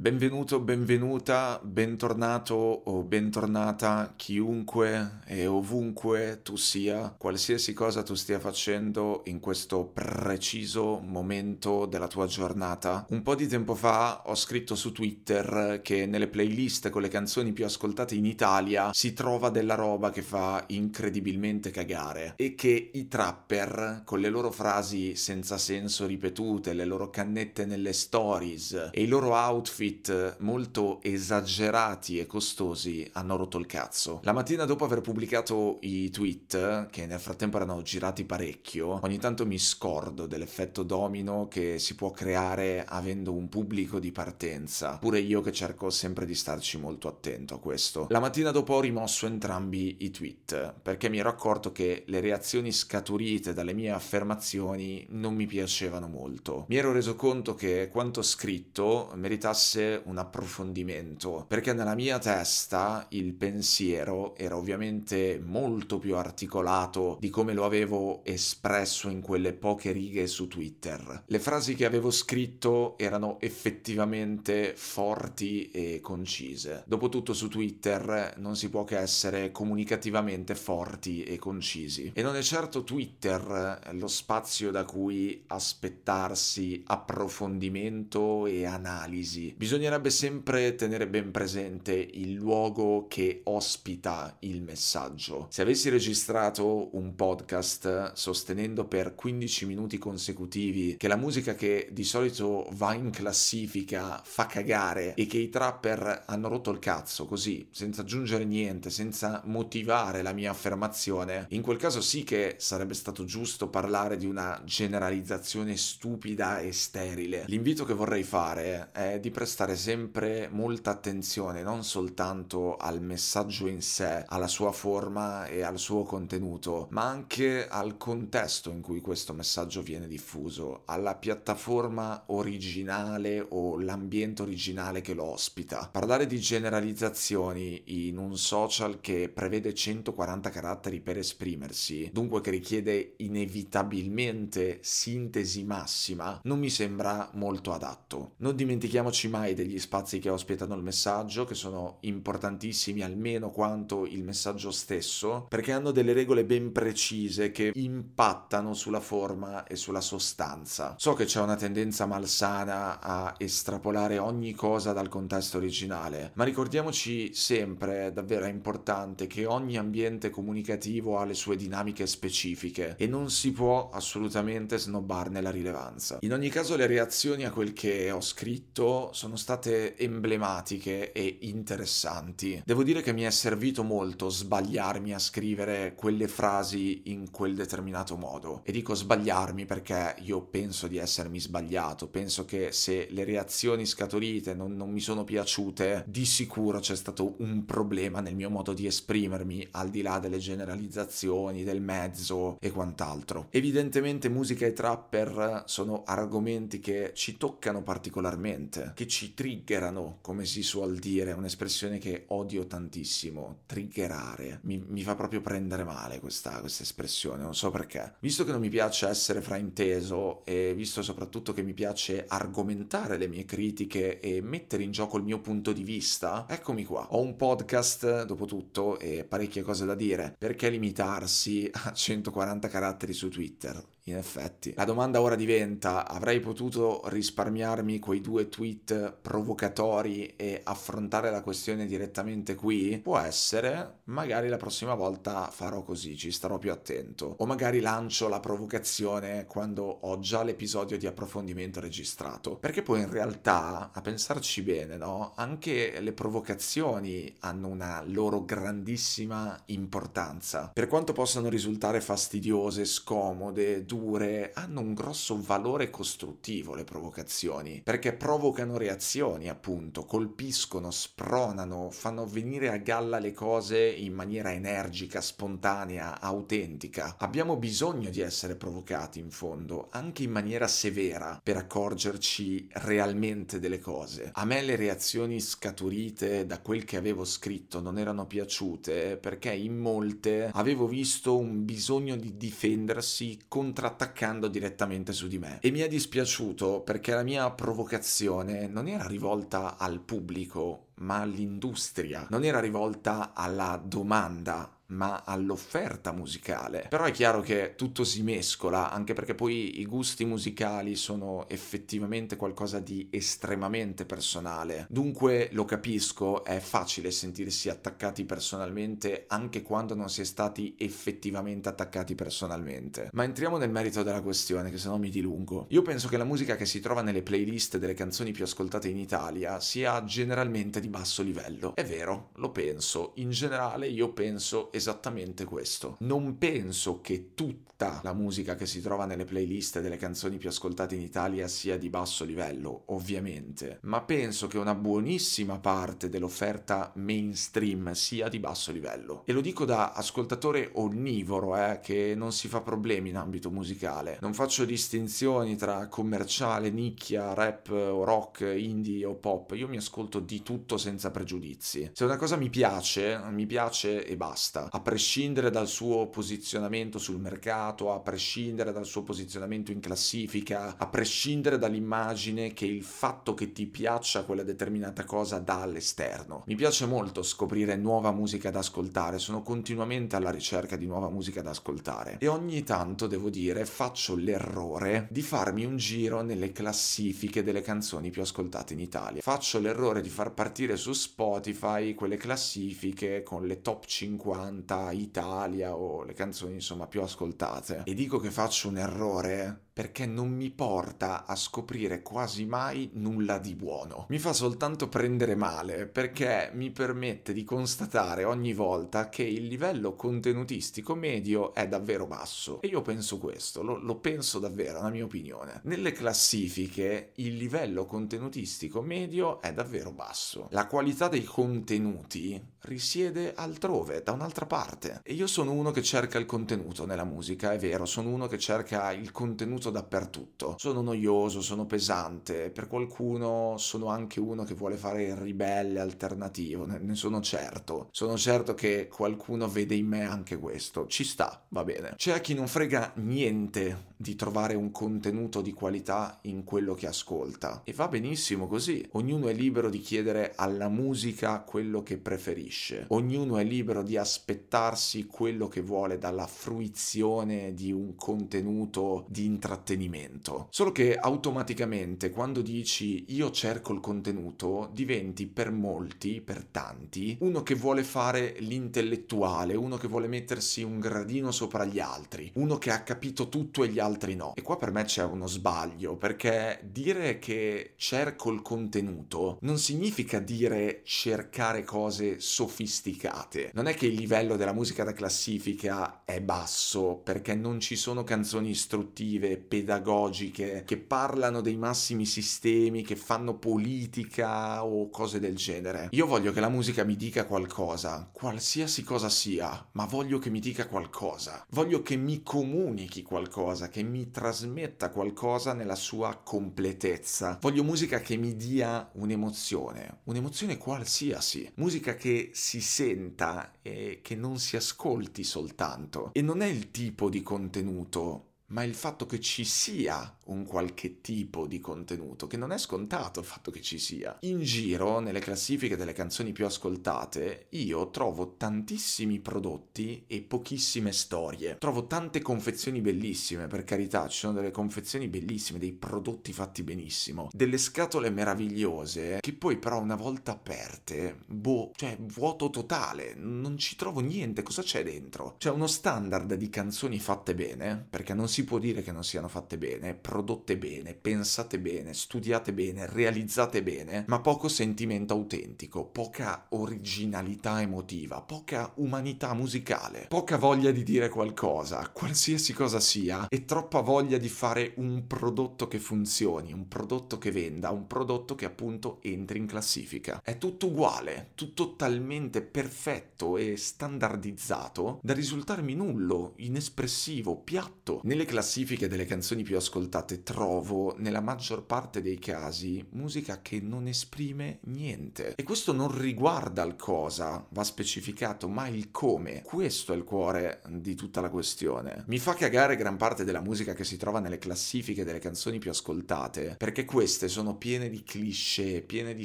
Benvenuto, benvenuta, bentornato o bentornata chiunque e ovunque tu sia, qualsiasi cosa tu stia facendo in questo preciso momento della tua giornata. Un po' di tempo fa ho scritto su Twitter che nelle playlist con le canzoni più ascoltate in Italia si trova della roba che fa incredibilmente cagare e che i trapper con le loro frasi senza senso ripetute, le loro cannette nelle stories e i loro outfit outfit molto esagerati e costosi hanno rotto il cazzo. La mattina dopo aver pubblicato i tweet, che nel frattempo erano girati parecchio, ogni tanto mi scordo dell'effetto domino che si può creare avendo un pubblico di partenza. Pure io che cerco sempre di starci molto attento a questo. La mattina dopo ho rimosso entrambi i tweet, perché mi ero accorto che le reazioni scaturite dalle mie affermazioni non mi piacevano molto. Mi ero reso conto che quanto scritto meritasse meritasse un approfondimento, perché nella mia testa il pensiero era ovviamente molto più articolato di come lo avevo espresso in quelle poche righe su Twitter. Le frasi che avevo scritto erano effettivamente forti e concise. Dopotutto su Twitter non si può che essere comunicativamente forti e concisi. E non è certo Twitter lo spazio da cui aspettarsi approfondimento e analisi. Bisogna bisognerebbe sempre tenere ben presente il luogo che ospita il messaggio. Se avessi registrato un podcast sostenendo per 15 minuti consecutivi che la musica che di solito va in classifica fa cagare e che i trapper hanno rotto il cazzo così, senza aggiungere niente, senza motivare la mia affermazione, in quel caso sì che sarebbe stato giusto parlare di una generalizzazione stupida e sterile. L'invito che vorrei fare è di prestare prestare sempre molta attenzione non soltanto al messaggio in sé, alla sua forma e al suo contenuto, ma anche al contesto in cui questo messaggio viene diffuso, alla piattaforma originale o l'ambiente originale che lo ospita. Parlare di generalizzazioni in un social che prevede 140 caratteri per esprimersi, dunque che richiede inevitabilmente sintesi massima, non mi sembra molto adatto. Non dimentichiamoci mai mai degli spazi che ospitano il messaggio, che sono importantissimi almeno quanto il messaggio stesso, perché hanno delle regole ben precise che impattano sulla forma e sulla sostanza. So che c'è una tendenza malsana a estrapolare ogni cosa dal contesto originale, ma ricordiamoci sempre, davvero è importante, che ogni ambiente comunicativo ha le sue dinamiche specifiche e non si può assolutamente snobbarne la rilevanza. In ogni caso le reazioni a quel che ho scritto sono state emblematiche e interessanti. Devo dire che mi è servito molto sbagliarmi a scrivere quelle frasi in quel determinato modo. E dico sbagliarmi perché io penso di essermi sbagliato, penso che se le reazioni scaturite non, non mi sono piaciute, di sicuro c'è stato un problema nel mio modo di esprimermi, al di là delle generalizzazioni, del mezzo e quant'altro. Evidentemente musica e trapper sono argomenti che ci toccano particolarmente, che ci triggerano, come si suol dire, un'espressione che odio tantissimo, triggerare. Mi, mi fa proprio prendere male questa, questa espressione, non so perché. Visto che non mi piace essere frainteso e visto soprattutto che mi piace argomentare le mie critiche e mettere in gioco il mio punto di vista, eccomi qua. Ho un podcast, dopo tutto, e parecchie cose da dire. Perché limitarsi a 140 caratteri su Twitter? In effetti. La domanda ora diventa, avrei potuto risparmiarmi quei due tweet provocatori e affrontare la questione direttamente qui? Può essere, magari la prossima volta farò così, ci starò più attento. O magari lancio la provocazione quando ho già l'episodio di approfondimento registrato. Perché poi in realtà, a pensarci bene, no? Anche le provocazioni hanno una loro grandissima importanza. Per quanto possano risultare fastidiose, scomode, dure hanno un grosso valore costruttivo le provocazioni, perché provocano reazioni, appunto, colpiscono, spronano, fanno venire a galla le cose in maniera energica, spontanea, autentica. Abbiamo bisogno di essere provocati in fondo, anche in maniera severa, per accorgerci realmente delle cose. A me le reazioni scaturite da quel che avevo scritto non erano piaciute perché in molte avevo visto un bisogno di difendersi contro contrattaccando direttamente su di me. E mi è dispiaciuto perché la mia provocazione non era rivolta al pubblico, ma all'industria, non era rivolta alla domanda, ma all'offerta musicale. Però è chiaro che tutto si mescola, anche perché poi i gusti musicali sono effettivamente qualcosa di estremamente personale. Dunque lo capisco, è facile sentirsi attaccati personalmente anche quando non si è stati effettivamente attaccati personalmente. Ma entriamo nel merito della questione, che se no mi dilungo. Io penso che la musica che si trova nelle playlist delle canzoni più ascoltate in Italia sia generalmente di basso livello. È vero, lo penso. In generale io penso esattamente questo. Non penso che tutta la musica che si trova nelle playlist delle canzoni più ascoltate in Italia sia di basso livello, ovviamente, ma penso che una buonissima parte dell'offerta mainstream sia di basso livello. E lo dico da ascoltatore onnivoro, eh, che non si fa problemi in ambito musicale. Non faccio distinzioni tra commerciale, nicchia, rap o rock, indie o pop. Io mi ascolto di tutto senza pregiudizi. Se una cosa mi piace, mi piace e basta a prescindere dal suo posizionamento sul mercato, a prescindere dal suo posizionamento in classifica, a prescindere dall'immagine che il fatto che ti piaccia quella determinata cosa dà all'esterno. Mi piace molto scoprire nuova musica da ascoltare, sono continuamente alla ricerca di nuova musica da ascoltare e ogni tanto, devo dire, faccio l'errore di farmi un giro nelle classifiche delle canzoni più ascoltate in Italia. Faccio l'errore di far partire su Spotify quelle classifiche con le top 50 50 Italia o le canzoni insomma più ascoltate. E dico che faccio un errore perché non mi porta a scoprire quasi mai nulla di buono. Mi fa soltanto prendere male perché mi permette di constatare ogni volta che il livello contenutistico medio è davvero basso. E io penso questo, lo, lo penso davvero, è la mia opinione. Nelle classifiche il livello contenutistico medio è davvero basso. La qualità dei contenuti risiede altrove, da un'altra parte. E io sono uno che cerca il contenuto nella musica, è vero, sono uno che cerca il contenuto dappertutto. Sono noioso, sono pesante, per qualcuno sono anche uno che vuole fare il ribelle alternativo, ne sono certo. Sono certo che qualcuno vede in me anche questo. Ci sta, va bene. C'è chi non frega niente di trovare un contenuto di qualità in quello che ascolta e va benissimo così. Ognuno è libero di chiedere alla musica quello che preferisce. Ognuno è libero di aspettarsi quello che vuole dalla fruizione di un contenuto di intrattenimento. Solo che automaticamente quando dici io cerco il contenuto, diventi per molti, per tanti, uno che vuole fare l'intellettuale, uno che vuole mettersi un gradino sopra gli altri, uno che ha capito tutto e gli altri no. E qua per me c'è uno sbaglio, perché dire che cerco il contenuto non significa dire cercare cose sofisticate. Non è che il livello della musica da classifica è basso perché non ci sono canzoni istruttive, pedagogiche che parlano dei massimi sistemi, che fanno politica o cose del genere. Io voglio che la musica mi dica qualcosa, qualsiasi cosa sia, ma voglio che mi dica qualcosa. Voglio che mi comunichi qualcosa, che mi trasmetta qualcosa nella sua completezza. Voglio musica che mi dia un'emozione, un'emozione qualsiasi, musica che si senta e che non si ascolti soltanto. E non è il tipo di contenuto ma il fatto che ci sia un qualche tipo di contenuto, che non è scontato il fatto che ci sia. In giro, nelle classifiche delle canzoni più ascoltate, io trovo tantissimi prodotti e pochissime storie. Trovo tante confezioni bellissime, per carità, ci sono delle confezioni bellissime, dei prodotti fatti benissimo, delle scatole meravigliose, che poi però una volta aperte, boh, cioè vuoto totale, non ci trovo niente, cosa c'è dentro? C'è uno standard di canzoni fatte bene, perché non si può dire che non siano fatte bene, prodotte bene, pensate bene, studiate bene, realizzate bene, ma poco sentimento autentico, poca originalità emotiva, poca umanità musicale, poca voglia di dire qualcosa, qualsiasi cosa sia, e troppa voglia di fare un prodotto che funzioni, un prodotto che venda, un prodotto che appunto entri in classifica. È tutto uguale, tutto talmente perfetto e standardizzato da risultarmi nullo, inespressivo, piatto. Nelle classifiche delle canzoni più ascoltate trovo, nella maggior parte dei casi, musica che non esprime niente. E questo non riguarda il cosa, va specificato, ma il come. Questo è il cuore di tutta la questione. Mi fa cagare gran parte della musica che si trova nelle classifiche delle canzoni più ascoltate, perché queste sono piene di cliché, piene di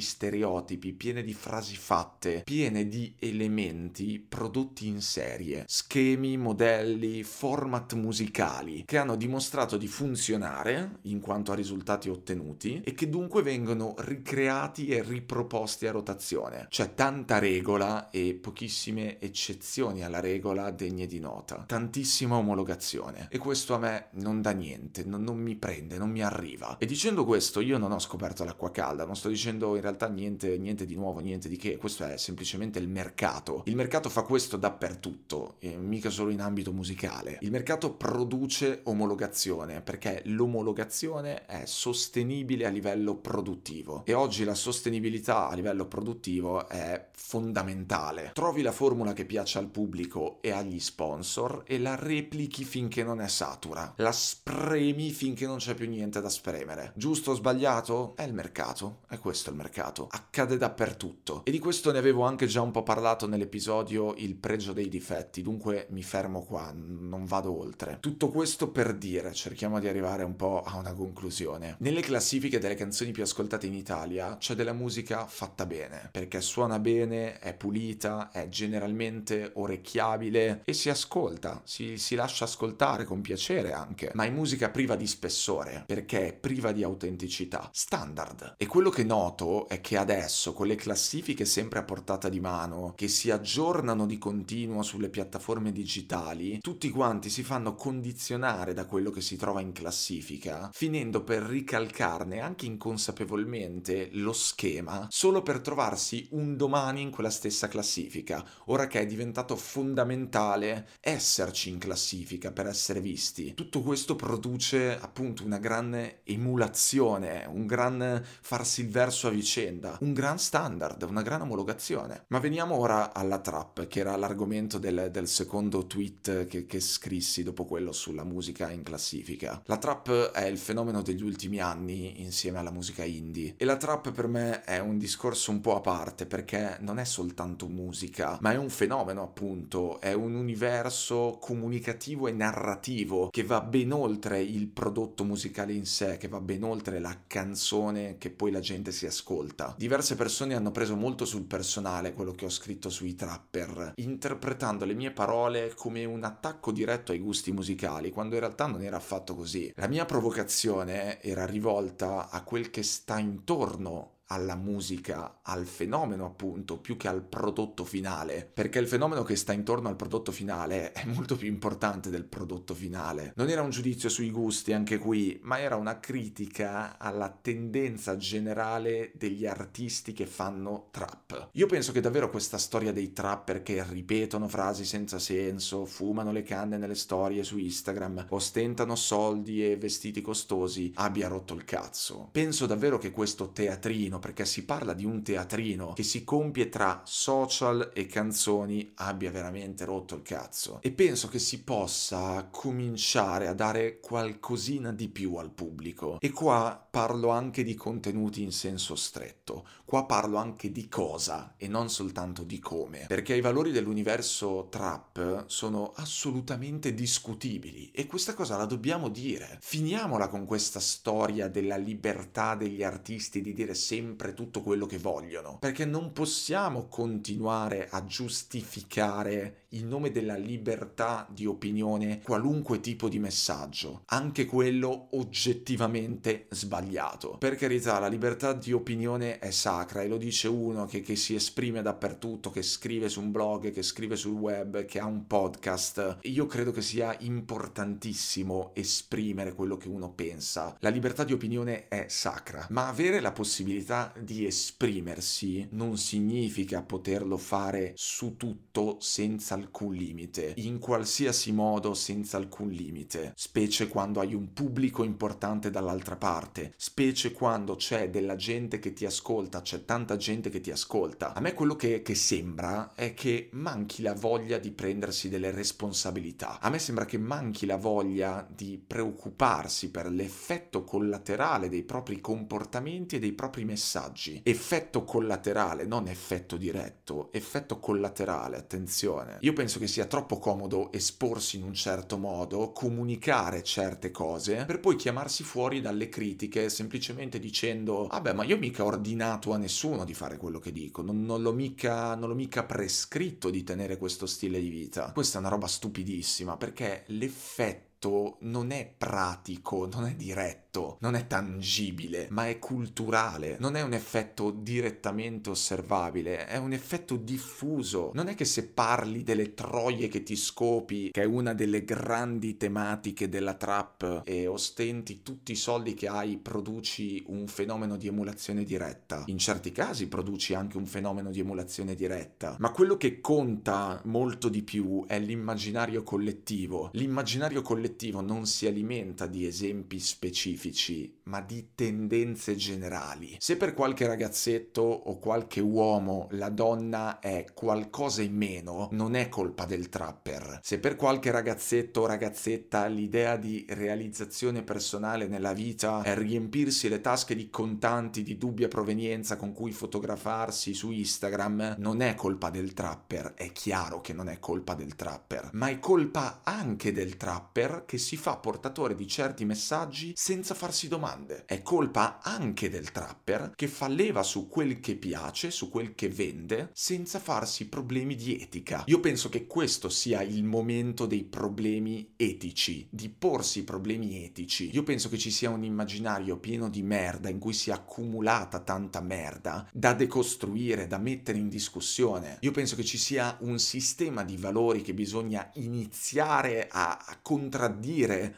stereotipi, piene di frasi fatte, piene di elementi prodotti in serie, schemi, modelli, format musicali che hanno dimostrato di funzionare in quanto a risultati ottenuti e che dunque vengono ricreati e riproposti a rotazione. C'è tanta regola e pochissime eccezioni alla regola degne di nota, tantissima omologazione e questo a me non dà niente, non, non mi prende, non mi arriva. E dicendo questo io non ho scoperto l'acqua calda, non sto dicendo in realtà niente, niente di nuovo, niente di che, questo è semplicemente il mercato. Il mercato fa questo dappertutto, mica solo in ambito musicale. Il mercato produce omologazione perché l'omologazione è sostenibile a livello produttivo e oggi la sostenibilità a livello produttivo è fondamentale. Trovi la formula che piace al pubblico e agli sponsor e la replichi finché non è satura. La spremi finché non c'è più niente da spremere. Giusto o sbagliato? È il mercato, è questo il mercato. Accade dappertutto. E di questo ne avevo anche già un po' parlato nell'episodio Il pregio dei difetti, dunque mi fermo qua, non vado oltre. Tutto questo per dire, cerchiamo di arrivare un po' a una conclusione. Nelle classifiche delle canzoni più ascoltate in Italia c'è della musica fatta bene, perché suona bene, è pulita, è generalmente orecchiabile e si ascolta, si, si lascia ascoltare con piacere anche, ma è musica priva di spessore, perché è priva di autenticità, standard. E quello che noto è che adesso, con le classifiche sempre a portata di mano, che si aggiornano di continuo sulle piattaforme digitali, tutti quanti si fanno condizionare da quello che si trova in classifica, finendo per ricalcarne anche inconsapevolmente lo schema solo per trovarsi un domani in quella stessa classifica, ora che è diventato fondamentale esserci in classifica per essere visti. Tutto questo produce appunto una grande emulazione, un gran farsi il verso a vicenda, un gran standard, una gran omologazione. Ma veniamo ora alla trap, che era l'argomento del, del secondo tweet che, che scrissi dopo quello sulla musica in classifica. La trap è il fenomeno degli ultimi anni insieme alla musica indie e la trap per me è un discorso un po' a parte perché non è soltanto musica, ma è un fenomeno appunto, è un universo comunicativo e narrativo che va ben oltre il prodotto musicale in sé, che va ben oltre la canzone che poi la gente si ascolta. Diverse persone hanno preso molto sul personale quello che ho scritto sui trapper, interpretando le mie parole come un attacco diretto ai gusti musicali, quando in realtà non era affatto così. La mia provocazione era rivolta a quel che sta intorno alla musica, al fenomeno appunto, più che al prodotto finale, perché il fenomeno che sta intorno al prodotto finale è molto più importante del prodotto finale. Non era un giudizio sui gusti anche qui, ma era una critica alla tendenza generale degli artisti che fanno trap. Io penso che davvero questa storia dei trapper che ripetono frasi senza senso, fumano le canne nelle storie su Instagram, ostentano soldi e vestiti costosi, abbia rotto il cazzo. Penso davvero che questo teatrino teatrino, perché si parla di un teatrino che si compie tra social e canzoni, abbia veramente rotto il cazzo. E penso che si possa cominciare a dare qualcosina di più al pubblico. E qua parlo anche di contenuti in senso stretto. Qua parlo anche di cosa e non soltanto di come, perché i valori dell'universo trap sono assolutamente discutibili e questa cosa la dobbiamo dire. Finiamola con questa storia della libertà degli artisti di dire sempre sempre tutto quello che vogliono, perché non possiamo continuare a giustificare in nome della libertà di opinione qualunque tipo di messaggio, anche quello oggettivamente sbagliato. Per carità, la libertà di opinione è sacra e lo dice uno che, che si esprime dappertutto, che scrive su un blog, che scrive sul web, che ha un podcast. Io credo che sia importantissimo esprimere quello che uno pensa. La libertà di opinione è sacra, ma avere la possibilità di esprimersi non significa poterlo fare su tutto senza alcun limite, in qualsiasi modo senza alcun limite, specie quando hai un pubblico importante dall'altra parte, specie quando c'è della gente che ti ascolta, c'è tanta gente che ti ascolta. A me quello che, che sembra è che manchi la voglia di prendersi delle responsabilità. A me sembra che manchi la voglia di preoccuparsi per l'effetto collaterale dei propri comportamenti e dei propri messaggi. Effetto collaterale, non effetto diretto, effetto collaterale, attenzione. Io penso che sia troppo comodo esporsi in un certo modo, comunicare certe cose, per poi chiamarsi fuori dalle critiche semplicemente dicendo vabbè ma io mica ho ordinato a nessuno di fare quello che dico, non, non, l'ho mica, non l'ho mica prescritto di tenere questo stile di vita. Questa è una roba stupidissima perché l'effetto non è pratico, non è diretto non è tangibile, ma è culturale, non è un effetto direttamente osservabile, è un effetto diffuso. Non è che se parli delle troie che ti scopi, che è una delle grandi tematiche della trap, e ostenti tutti i soldi che hai, produci un fenomeno di emulazione diretta. In certi casi produci anche un fenomeno di emulazione diretta, ma quello che conta molto di più è l'immaginario collettivo. L'immaginario collettivo non si alimenta di esempi specifici, ma di tendenze generali. Se per qualche ragazzetto o qualche uomo la donna è qualcosa in meno, non è colpa del trapper. Se per qualche ragazzetto o ragazzetta l'idea di realizzazione personale nella vita è riempirsi le tasche di contanti di dubbia provenienza con cui fotografarsi su Instagram, non è colpa del trapper, è chiaro che non è colpa del trapper, ma è colpa anche del trapper che si fa portatore di certi messaggi senza farsi domande. È colpa anche del trapper che fa leva su quel che piace, su quel che vende, senza farsi problemi di etica. Io penso che questo sia il momento dei problemi etici, di porsi problemi etici. Io penso che ci sia un immaginario pieno di merda in cui si è accumulata tanta merda da decostruire, da mettere in discussione. Io penso che ci sia un sistema di valori che bisogna iniziare a, a contraddire,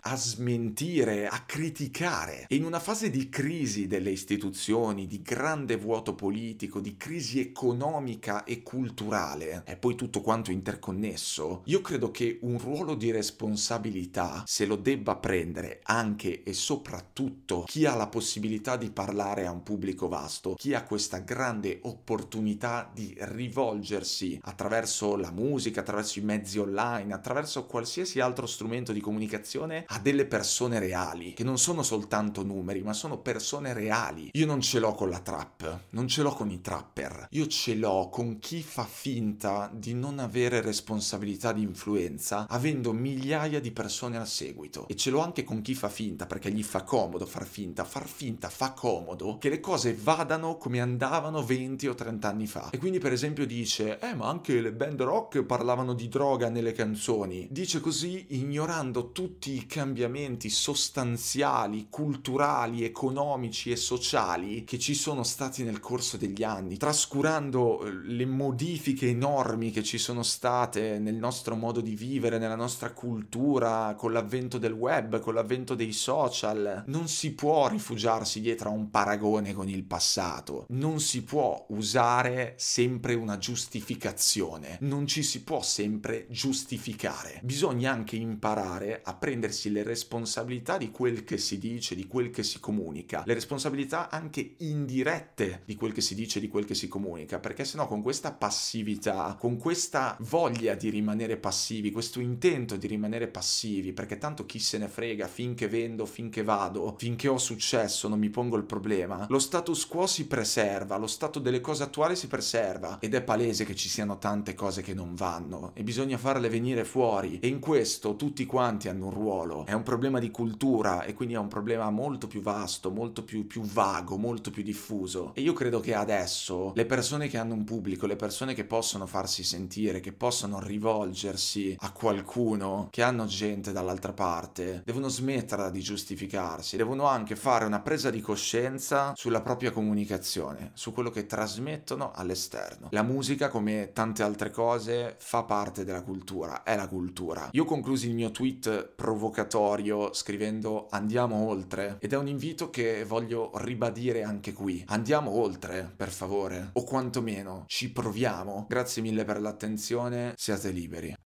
a smentire, a criticare. E in una fase di crisi delle istituzioni, di grande vuoto politico, di crisi economica e culturale, e poi tutto quanto interconnesso, io credo che un ruolo di responsabilità se lo debba prendere anche e soprattutto chi ha la possibilità di parlare a un pubblico vasto, chi ha questa grande opportunità di rivolgersi attraverso la musica, attraverso i mezzi online, attraverso qualsiasi altro strumento di comunicazione a delle persone reali, che non sono soltanto numeri, ma sono persone reali. Io non ce l'ho con la trap, non ce l'ho con i trapper, io ce l'ho con chi fa finta di non avere responsabilità di influenza, avendo migliaia di persone al seguito. E ce l'ho anche con chi fa finta, perché gli fa comodo far finta, far finta fa comodo che le cose vadano come andavano 20 o 30 anni fa. E quindi per esempio dice, eh ma anche le band rock parlavano di droga nelle canzoni. Dice così ignorando tutti i cambiamenti sostanziali, culturali, economici e sociali che ci sono stati nel corso degli anni, trascurando eh, le modifiche enormi che ci sono state nel nostro modo di vivere, nella nostra cultura, con l'avvento del web, con l'avvento dei social. Non si può rifugiarsi dietro a un paragone con il passato, non si può usare sempre una giustificazione, non ci si può sempre giustificare. Bisogna anche imparare a prendersi le responsabilità di quel che si dice di quel che si comunica, le responsabilità anche indirette di quel che si dice, di quel che si comunica, perché sennò con questa passività, con questa voglia di rimanere passivi, questo intento di rimanere passivi, perché tanto chi se ne frega, finché vendo, finché vado, finché ho successo, non mi pongo il problema, lo status quo si preserva, lo stato delle cose attuali si preserva. Ed è palese che ci siano tante cose che non vanno. E bisogna farle venire fuori. E in questo tutti quanti hanno un ruolo, è un problema di cultura e quindi è un problema molto più vasto, molto più, più vago, molto più diffuso. E io credo che adesso le persone che hanno un pubblico, le persone che possono farsi sentire, che possono rivolgersi a qualcuno, che hanno gente dall'altra parte, devono smetterla di giustificarsi, devono anche fare una presa di coscienza sulla propria comunicazione, su quello che trasmettono all'esterno. La musica, come tante altre cose, fa parte della cultura, è la cultura. Io conclusi il mio tweet provocatorio scrivendo andiamo oltre ed è un invito che voglio ribadire anche qui. Andiamo oltre, per favore, o quantomeno ci proviamo. Grazie mille per l'attenzione, siate liberi.